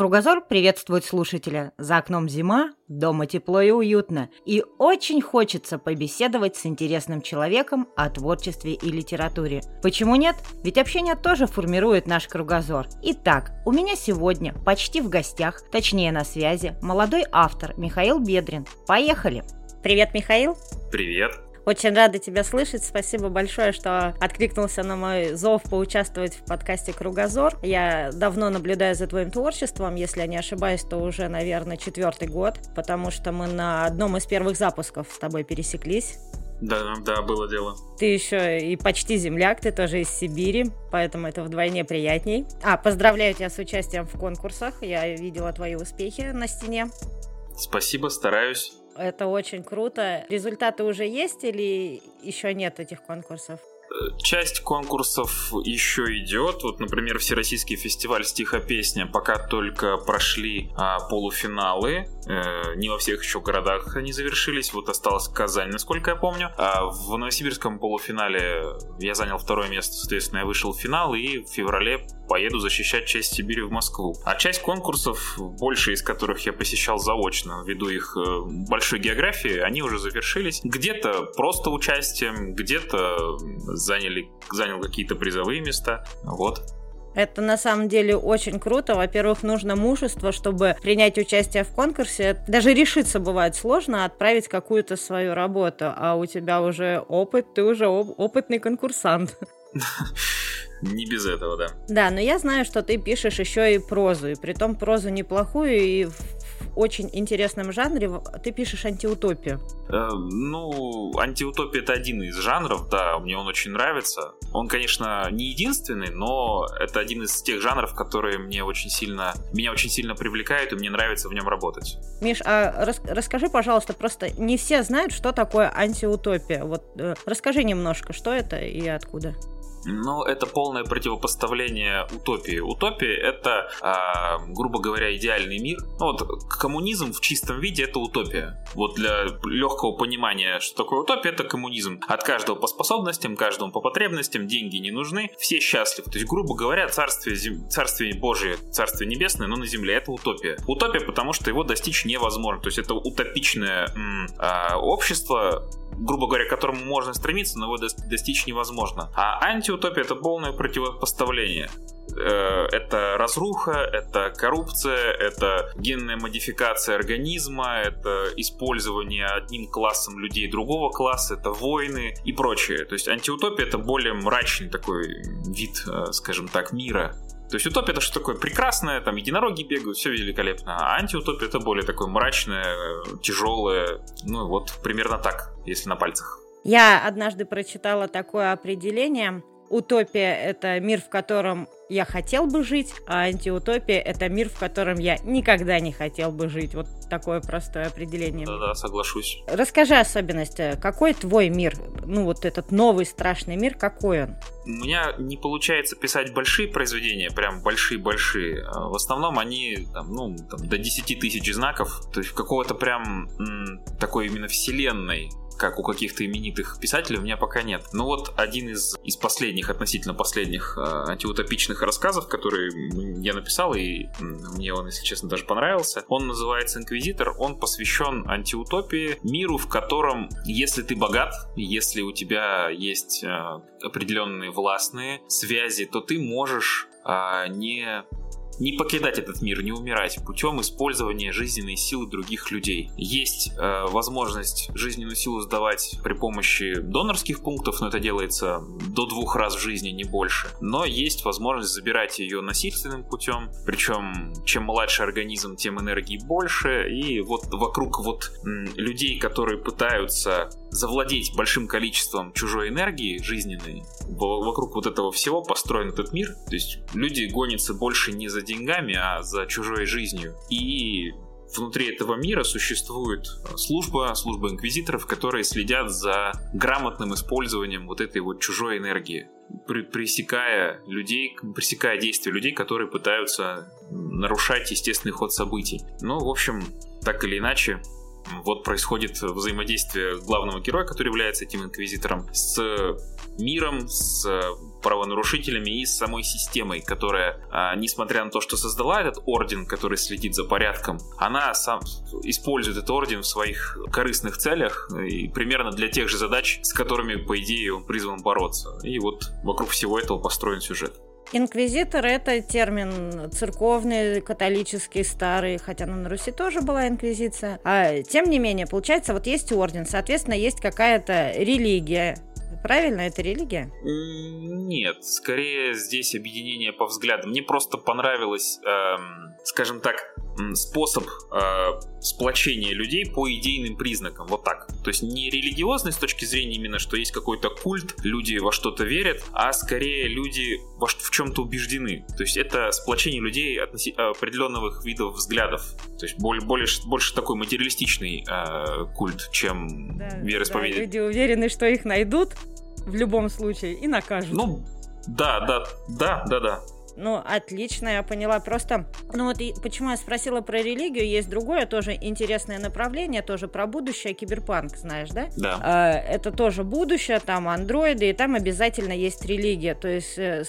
Кругозор приветствует слушателя. За окном зима, дома тепло и уютно. И очень хочется побеседовать с интересным человеком о творчестве и литературе. Почему нет? Ведь общение тоже формирует наш кругозор. Итак, у меня сегодня почти в гостях, точнее на связи, молодой автор Михаил Бедрин. Поехали! Привет, Михаил! Привет! Очень рада тебя слышать. Спасибо большое, что откликнулся на мой зов поучаствовать в подкасте «Кругозор». Я давно наблюдаю за твоим творчеством. Если я не ошибаюсь, то уже, наверное, четвертый год, потому что мы на одном из первых запусков с тобой пересеклись. Да, да, было дело. Ты еще и почти земляк, ты тоже из Сибири, поэтому это вдвойне приятней. А, поздравляю тебя с участием в конкурсах. Я видела твои успехи на стене. Спасибо, стараюсь. Это очень круто. Результаты уже есть или еще нет этих конкурсов? Часть конкурсов еще идет. Вот, например, Всероссийский фестиваль стихопесня пока только прошли а, полуфиналы. Э, не во всех еще городах они завершились. Вот осталась Казань, насколько я помню. А в Новосибирском полуфинале я занял второе место, соответственно, я вышел в финал и в феврале поеду защищать часть Сибири в Москву. А часть конкурсов, больше из которых я посещал заочно, ввиду их э, большой географии, они уже завершились. Где-то просто участием, где-то заняли, занял какие-то призовые места. Вот. Это на самом деле очень круто. Во-первых, нужно мужество, чтобы принять участие в конкурсе. Даже решиться бывает сложно, отправить какую-то свою работу, а у тебя уже опыт, ты уже оп- опытный конкурсант. Не без этого, да. Да, но я знаю, что ты пишешь еще и прозу, и при том прозу неплохую, и в очень интересном жанре ты пишешь антиутопию. Э, ну, антиутопия это один из жанров, да, мне он очень нравится. Он, конечно, не единственный, но это один из тех жанров, которые мне очень сильно, меня очень сильно привлекают, и мне нравится в нем работать. Миш, а рас, расскажи, пожалуйста, просто не все знают, что такое антиутопия. Вот э, расскажи немножко, что это и откуда. Ну, это полное противопоставление утопии. Утопия — это, э, грубо говоря, идеальный мир. Ну, вот коммунизм в чистом виде — это утопия. Вот для легкого понимания, что такое утопия, это коммунизм. От каждого по способностям, каждому по потребностям, деньги не нужны, все счастливы. То есть, грубо говоря, царствие, зем... царствие Божие, царствие небесное, но на земле — это утопия. Утопия, потому что его достичь невозможно. То есть, это утопичное м- э, общество, грубо говоря, к которому можно стремиться, но его достичь невозможно. А антиутопия — это полное противопоставление э, это разруха, это коррупция, это генная модификация организма, это использование одним классом людей другого класса, это войны и прочее. То есть антиутопия это более мрачный такой вид, э, скажем так, мира. То есть утопия это что такое прекрасное, там единороги бегают, все великолепно. А антиутопия это более такое мрачное, тяжелое, ну вот примерно так, если на пальцах. Я однажды прочитала такое определение. Утопия – это мир, в котором я хотел бы жить, а антиутопия – это мир, в котором я никогда не хотел бы жить. Вот такое простое определение. Да-да, соглашусь. Расскажи особенности. Какой твой мир? Ну, вот этот новый страшный мир, какой он? У меня не получается писать большие произведения, прям большие-большие. А в основном они, там, ну, там, до 10 тысяч знаков, то есть какого-то прям м, такой именно вселенной как у каких-то именитых писателей, у меня пока нет. Но вот один из, из последних, относительно последних э, антиутопичных рассказов, которые я написал, и мне он, если честно, даже понравился, он называется «Инквизитор», он посвящен антиутопии, миру, в котором, если ты богат, если у тебя есть э, определенные властные связи, то ты можешь э, не не покидать этот мир, не умирать путем использования жизненной силы других людей. Есть э, возможность жизненную силу сдавать при помощи донорских пунктов, но это делается до двух раз в жизни, не больше. Но есть возможность забирать ее насильственным путем, причем чем младше организм, тем энергии больше, и вот вокруг вот людей, которые пытаются завладеть большим количеством чужой энергии жизненной, вокруг вот этого всего построен этот мир. То есть люди гонятся больше не за деньгами, а за чужой жизнью. И внутри этого мира существует служба, служба инквизиторов, которые следят за грамотным использованием вот этой вот чужой энергии, пресекая людей, пресекая действия людей, которые пытаются нарушать естественный ход событий. Ну, в общем, так или иначе, вот происходит взаимодействие главного героя, который является этим инквизитором, с миром, с правонарушителями и с самой системой, которая, а, несмотря на то, что создала этот орден, который следит за порядком, она сам использует этот орден в своих корыстных целях и примерно для тех же задач, с которыми, по идее, он призван бороться. И вот вокруг всего этого построен сюжет. Инквизитор – это термин церковный, католический, старый, хотя на Руси тоже была инквизиция. А, тем не менее, получается, вот есть орден, соответственно, есть какая-то религия, Правильно, это религия? Нет, скорее здесь объединение по взглядам. Мне просто понравилось, эм, скажем так, способ э, сплочения людей по идейным признакам. Вот так. То есть не религиозный с точки зрения именно, что есть какой-то культ, люди во что-то верят, а скорее люди во, в чем-то убеждены. То есть это сплочение людей относи- определенных видов взглядов. То есть более, более, больше такой материалистичный э, культ, чем да, вероисповедие. Да, люди уверены, что их найдут в любом случае и накажут. Ну, да, да, да, да, да. Ну, отлично, я поняла. Просто, ну вот и почему я спросила про религию, есть другое тоже интересное направление, тоже про будущее, киберпанк, знаешь, да? Да. А, это тоже будущее, там андроиды, и там обязательно есть религия. То есть э,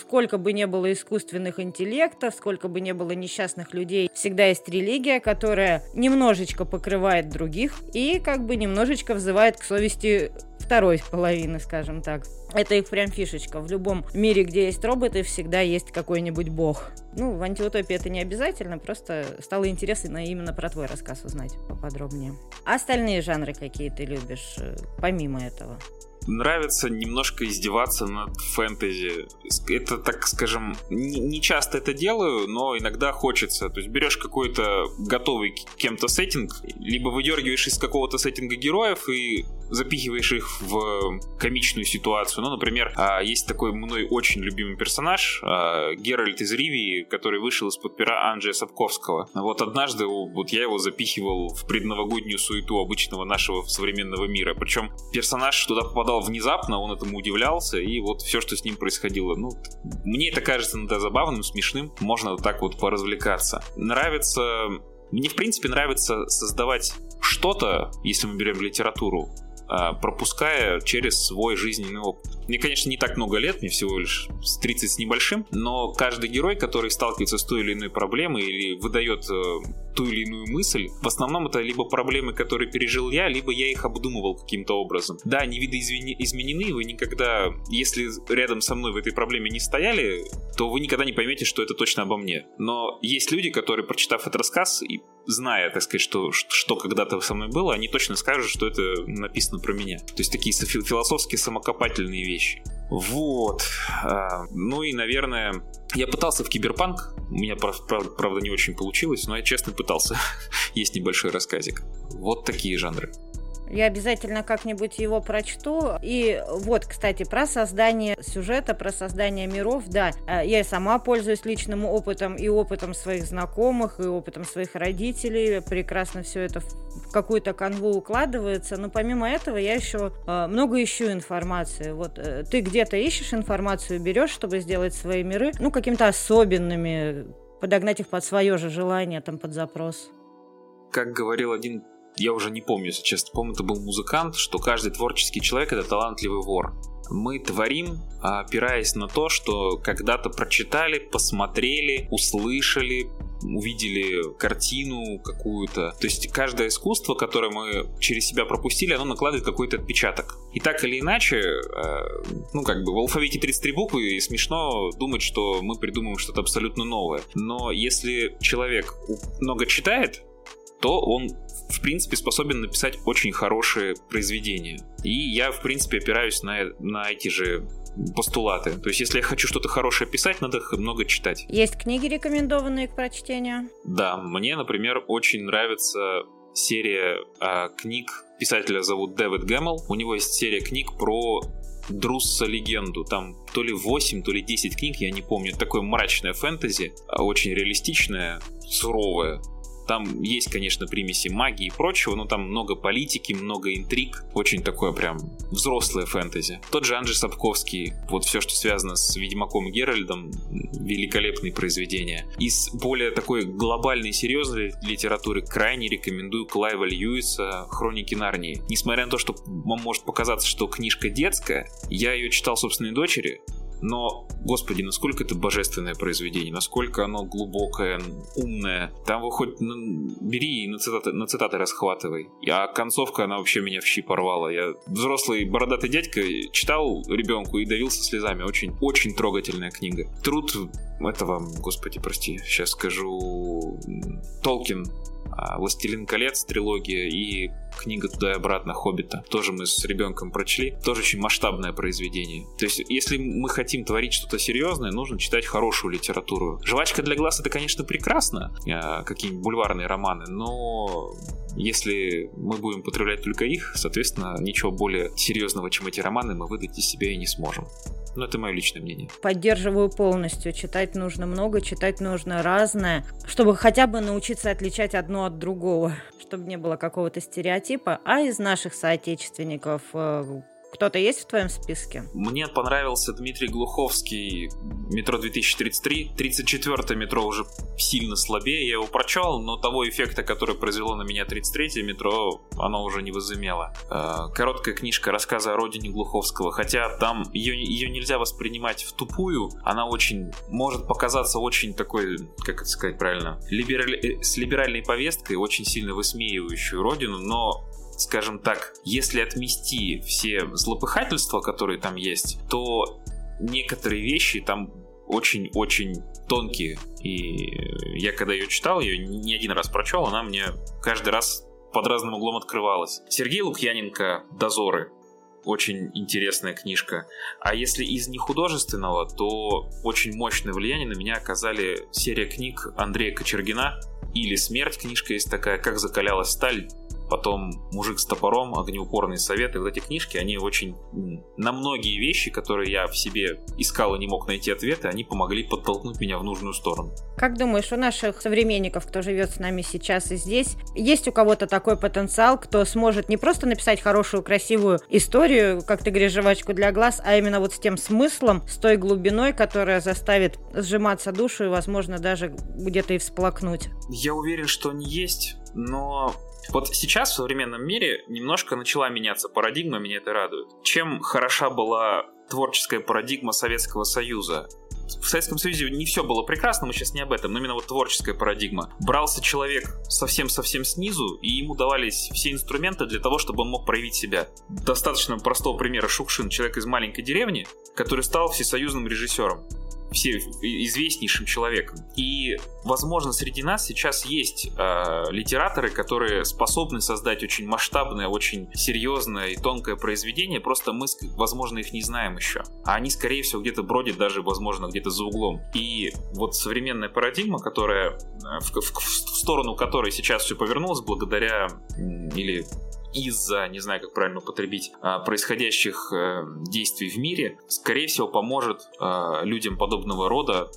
сколько бы ни было искусственных интеллектов, сколько бы ни было несчастных людей, всегда есть религия, которая немножечко покрывает других и как бы немножечко взывает к совести второй половины, скажем так. Это их прям фишечка. В любом мире, где есть роботы, всегда есть какой-нибудь бог. Ну, в антиутопии это не обязательно, просто стало интересно именно про твой рассказ узнать поподробнее. А остальные жанры какие ты любишь, э, помимо этого? нравится немножко издеваться над фэнтези. Это, так скажем, не, часто это делаю, но иногда хочется. То есть берешь какой-то готовый кем-то сеттинг, либо выдергиваешь из какого-то сеттинга героев и запихиваешь их в комичную ситуацию. Ну, например, а, есть такой мной очень любимый персонаж, а, Геральт из Ривии, который вышел из-под пера Анджея Сапковского. Вот однажды вот я его запихивал в предновогоднюю суету обычного нашего современного мира. Причем персонаж туда попадал внезапно, он этому удивлялся, и вот все, что с ним происходило. Ну, мне это кажется иногда забавным, смешным. Можно вот так вот поразвлекаться. Нравится мне, в принципе, нравится создавать что-то, если мы берем литературу, пропуская через свой жизненный опыт. Мне, конечно, не так много лет, мне всего лишь с 30 с небольшим, но каждый герой, который сталкивается с той или иной проблемой или выдает э, ту или иную мысль, в основном это либо проблемы, которые пережил я, либо я их обдумывал каким-то образом. Да, они видоизменены, вы никогда, если рядом со мной в этой проблеме не стояли, то вы никогда не поймете, что это точно обо мне. Но есть люди, которые, прочитав этот рассказ и зная, так сказать, что, что когда-то со мной было, они точно скажут, что это написано про меня. То есть такие философские самокопательные вещи. Вот. А, ну и, наверное, я пытался в киберпанк. У меня, правда, не очень получилось, но я честно пытался. Есть небольшой рассказик. Вот такие жанры. Я обязательно как-нибудь его прочту. И вот, кстати, про создание сюжета, про создание миров, да, э, я сама пользуюсь личным опытом и опытом своих знакомых, и опытом своих родителей. Прекрасно все это в какую-то канву укладывается. Но помимо этого я еще э, много ищу информации. Вот э, ты где-то ищешь информацию, берешь, чтобы сделать свои миры, ну, какими-то особенными, подогнать их под свое же желание, там, под запрос. Как говорил один я уже не помню, если честно, помню, это был музыкант, что каждый творческий человек это талантливый вор. Мы творим, опираясь на то, что когда-то прочитали, посмотрели, услышали, увидели картину какую-то. То есть каждое искусство, которое мы через себя пропустили, оно накладывает какой-то отпечаток. И так или иначе, э, ну как бы в алфавите 33 буквы, и смешно думать, что мы придумываем что-то абсолютно новое. Но если человек много читает, то он в принципе, способен написать очень хорошие произведения. И я, в принципе, опираюсь на, на эти же постулаты. То есть, если я хочу что-то хорошее писать, надо много читать. Есть книги, рекомендованные к прочтению? Да, мне, например, очень нравится серия э, книг писателя зовут Дэвид Гэммел. У него есть серия книг про Друсса легенду. Там то ли 8, то ли 10 книг, я не помню. такое мрачное фэнтези, а очень реалистичное, суровое Там есть, конечно, примеси магии и прочего, но там много политики, много интриг. Очень такое прям взрослое фэнтези. Тот же Анджей Сапковский, вот все, что связано с Ведьмаком Геральдом, великолепные произведения. Из более такой глобальной, серьезной литературы крайне рекомендую Клайва Льюиса «Хроники Нарнии». Несмотря на то, что вам может показаться, что книжка детская, я ее читал собственной дочери, но, господи, насколько это божественное произведение, насколько оно глубокое, умное. Там вы хоть ну, бери и на цитаты, на цитаты расхватывай. А концовка, она вообще меня в щи порвала. Я взрослый бородатый дядька читал ребенку и давился слезами. Очень, очень трогательная книга. Труд этого, господи, прости, сейчас скажу, Толкин «Властелин колец» трилогия и книга «Туда и обратно» Хоббита. Тоже мы с ребенком прочли. Тоже очень масштабное произведение. То есть, если мы хотим творить что-то серьезное, нужно читать хорошую литературу. «Жвачка для глаз» — это, конечно, прекрасно, а, какие-нибудь бульварные романы, но если мы будем потреблять только их, соответственно, ничего более серьезного, чем эти романы, мы выдать из себя и не сможем. Но это мое личное мнение. Поддерживаю полностью. Читать нужно много, читать нужно разное, чтобы хотя бы научиться отличать одно от другого, чтобы не было какого-то стереотипа. А из наших соотечественников э, кто-то есть в твоем списке? Мне понравился Дмитрий Глуховский, метро 2033. 34 метро уже сильно слабее, я его прочел, но того эффекта, который произвело на меня 33 метро, оно уже не возымело. Э, короткая книжка рассказа о родине Глуховского, хотя там ее, ее нельзя воспринимать в тупую, она очень, может показаться очень такой, как это сказать правильно, либераль, э, с либеральной повесткой, очень сильно высмеивающую родину, но скажем так, если отмести все злопыхательства, которые там есть, то некоторые вещи там очень-очень тонкие. И я когда ее читал, ее не один раз прочел, она мне каждый раз под разным углом открывалась. Сергей Лукьяненко «Дозоры». Очень интересная книжка. А если из нехудожественного, то очень мощное влияние на меня оказали серия книг Андрея Кочергина или «Смерть» книжка есть такая, «Как закалялась сталь» потом «Мужик с топором», «Огнеупорные советы». Вот эти книжки, они очень... На многие вещи, которые я в себе искал и не мог найти ответы, они помогли подтолкнуть меня в нужную сторону. Как думаешь, у наших современников, кто живет с нами сейчас и здесь, есть у кого-то такой потенциал, кто сможет не просто написать хорошую, красивую историю, как ты говоришь, жвачку для глаз, а именно вот с тем смыслом, с той глубиной, которая заставит сжиматься душу и, возможно, даже где-то и всплакнуть? Я уверен, что они есть, но вот сейчас в современном мире немножко начала меняться парадигма, меня это радует. Чем хороша была творческая парадигма Советского Союза? в Советском Союзе не все было прекрасно, мы сейчас не об этом, но именно вот творческая парадигма. Брался человек совсем-совсем снизу, и ему давались все инструменты для того, чтобы он мог проявить себя. Достаточно простого примера Шукшин, человек из маленькой деревни, который стал всесоюзным режиссером все известнейшим человеком. И, возможно, среди нас сейчас есть э, литераторы, которые способны создать очень масштабное, очень серьезное и тонкое произведение, просто мы, возможно, их не знаем еще. А они, скорее всего, где-то бродят даже, возможно, где-то за углом. И вот современная парадигма, которая э, в, в, в сторону которой сейчас все повернулось благодаря или из-за, не знаю, как правильно употребить, а, происходящих э, действий в мире, скорее всего, поможет а, людям подобного рода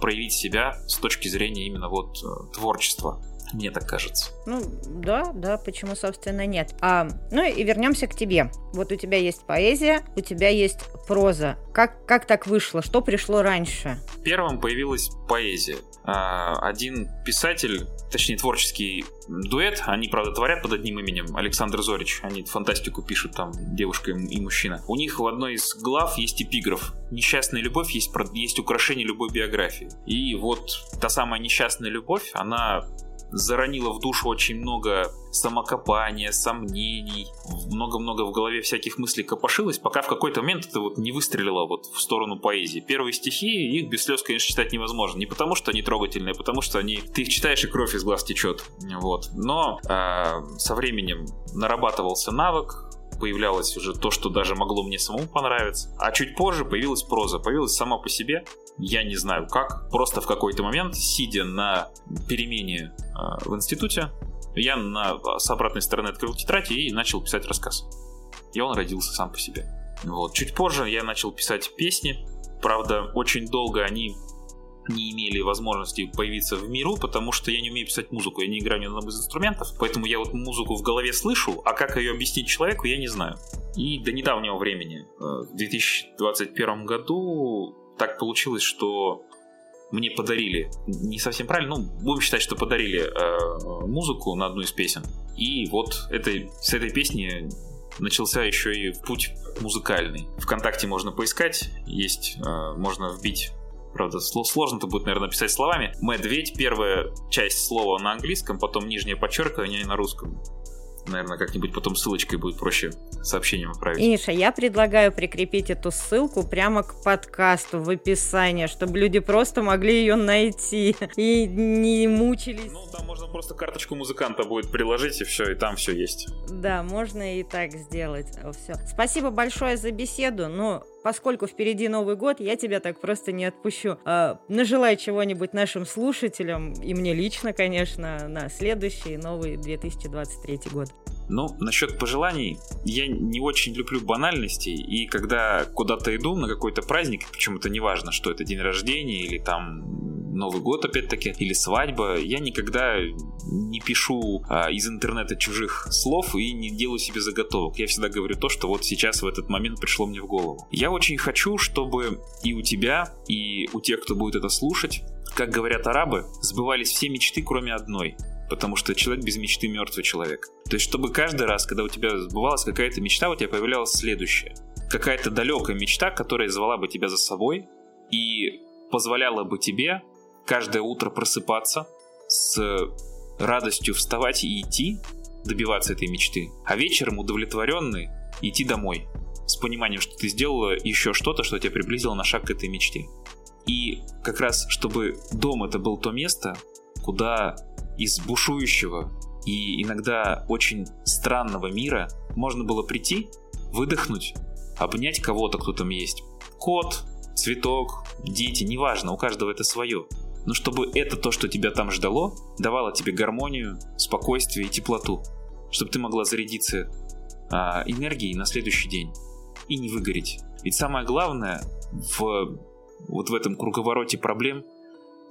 проявить себя с точки зрения именно вот э, творчества. Мне так кажется. Ну, да, да, почему, собственно, нет. А, ну и вернемся к тебе. Вот у тебя есть поэзия, у тебя есть проза. Как, как так вышло? Что пришло раньше? Первым появилась поэзия. А, один писатель, точнее творческий дуэт, они, правда, творят под одним именем, Александр Зорич, они фантастику пишут, там, девушка и мужчина. У них в одной из глав есть эпиграф «Несчастная любовь есть, есть украшение любой биографии». И вот та самая несчастная любовь, она заронило в душу очень много самокопания, сомнений, много-много в голове всяких мыслей копошилось, пока в какой-то момент это вот не выстрелило вот в сторону поэзии. Первые стихи, их без слез, конечно, читать невозможно. Не потому, что они трогательные, а потому что они... Ты их читаешь, и кровь из глаз течет. Вот. Но э, со временем нарабатывался навык, появлялось уже то, что даже могло мне самому понравиться. А чуть позже появилась проза, появилась сама по себе. Я не знаю как, просто в какой-то момент, сидя на перемене э, в институте, я на, с обратной стороны открыл тетрадь и начал писать рассказ. И он родился сам по себе. Вот. Чуть позже я начал писать песни. Правда, очень долго они не имели возможности появиться в миру, потому что я не умею писать музыку, я не играю ни на одном из инструментов, поэтому я вот музыку в голове слышу, а как ее объяснить человеку, я не знаю. И до недавнего времени, э, в 2021 году, так получилось, что мне подарили, не совсем правильно, ну, будем считать, что подарили э, музыку на одну из песен. И вот этой, с этой песни начался еще и путь музыкальный. Вконтакте можно поискать, есть, э, можно вбить Правда, сложно это будет, наверное, писать словами. Медведь, первая часть слова на английском, потом нижнее подчеркивание на русском. Наверное, как-нибудь потом ссылочкой будет проще сообщением отправить. Миша, я предлагаю прикрепить эту ссылку прямо к подкасту в описании, чтобы люди просто могли ее найти и не мучились. Ну, там можно просто карточку музыканта будет приложить, и все, и там все есть. Да, можно и так сделать. Все. Спасибо большое за беседу. Ну, поскольку впереди Новый год, я тебя так просто не отпущу. А, нажелай чего-нибудь нашим слушателям, и мне лично, конечно, на следующий новый 2023 год. Ну, насчет пожеланий, я не очень люблю банальностей, и когда куда-то иду на какой-то праздник, причем это не важно, что это день рождения или там Новый год, опять-таки, или свадьба, я никогда не пишу а, из интернета чужих слов и не делаю себе заготовок. Я всегда говорю то, что вот сейчас в этот момент пришло мне в голову. Я очень хочу, чтобы и у тебя, и у тех, кто будет это слушать, как говорят арабы, сбывались все мечты, кроме одной потому что человек без мечты мертвый человек. То есть, чтобы каждый раз, когда у тебя сбывалась какая-то мечта, у тебя появлялась следующая. Какая-то далекая мечта, которая звала бы тебя за собой и позволяла бы тебе каждое утро просыпаться с радостью вставать и идти, добиваться этой мечты, а вечером удовлетворенный идти домой с пониманием, что ты сделала еще что-то, что тебя приблизило на шаг к этой мечте. И как раз, чтобы дом это был то место, куда из бушующего и иногда очень странного мира можно было прийти, выдохнуть, обнять кого-то, кто там есть. Кот, цветок, дети, неважно, у каждого это свое но чтобы это то, что тебя там ждало, давало тебе гармонию, спокойствие и теплоту, чтобы ты могла зарядиться а, энергией на следующий день и не выгореть. Ведь самое главное в вот в этом круговороте проблем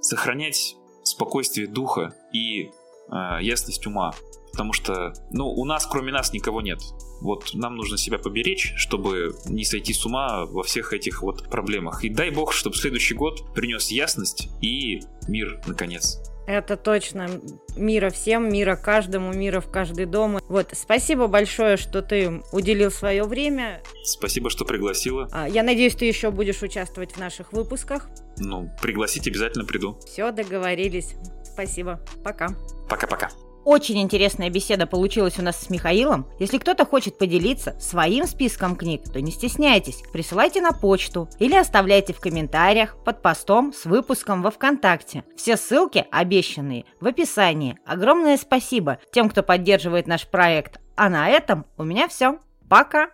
сохранять спокойствие духа и а, ясность ума, потому что, ну, у нас кроме нас никого нет. Вот нам нужно себя поберечь, чтобы не сойти с ума во всех этих вот проблемах. И дай бог, чтобы следующий год принес ясность и мир, наконец. Это точно. Мира всем, мира каждому, мира в каждый дом. Вот, спасибо большое, что ты уделил свое время. Спасибо, что пригласила. А, я надеюсь, ты еще будешь участвовать в наших выпусках. Ну, пригласить обязательно приду. Все, договорились. Спасибо. Пока. Пока-пока. Очень интересная беседа получилась у нас с Михаилом. Если кто-то хочет поделиться своим списком книг, то не стесняйтесь, присылайте на почту или оставляйте в комментариях под постом с выпуском во ВКонтакте. Все ссылки, обещанные, в описании. Огромное спасибо тем, кто поддерживает наш проект. А на этом у меня все. Пока!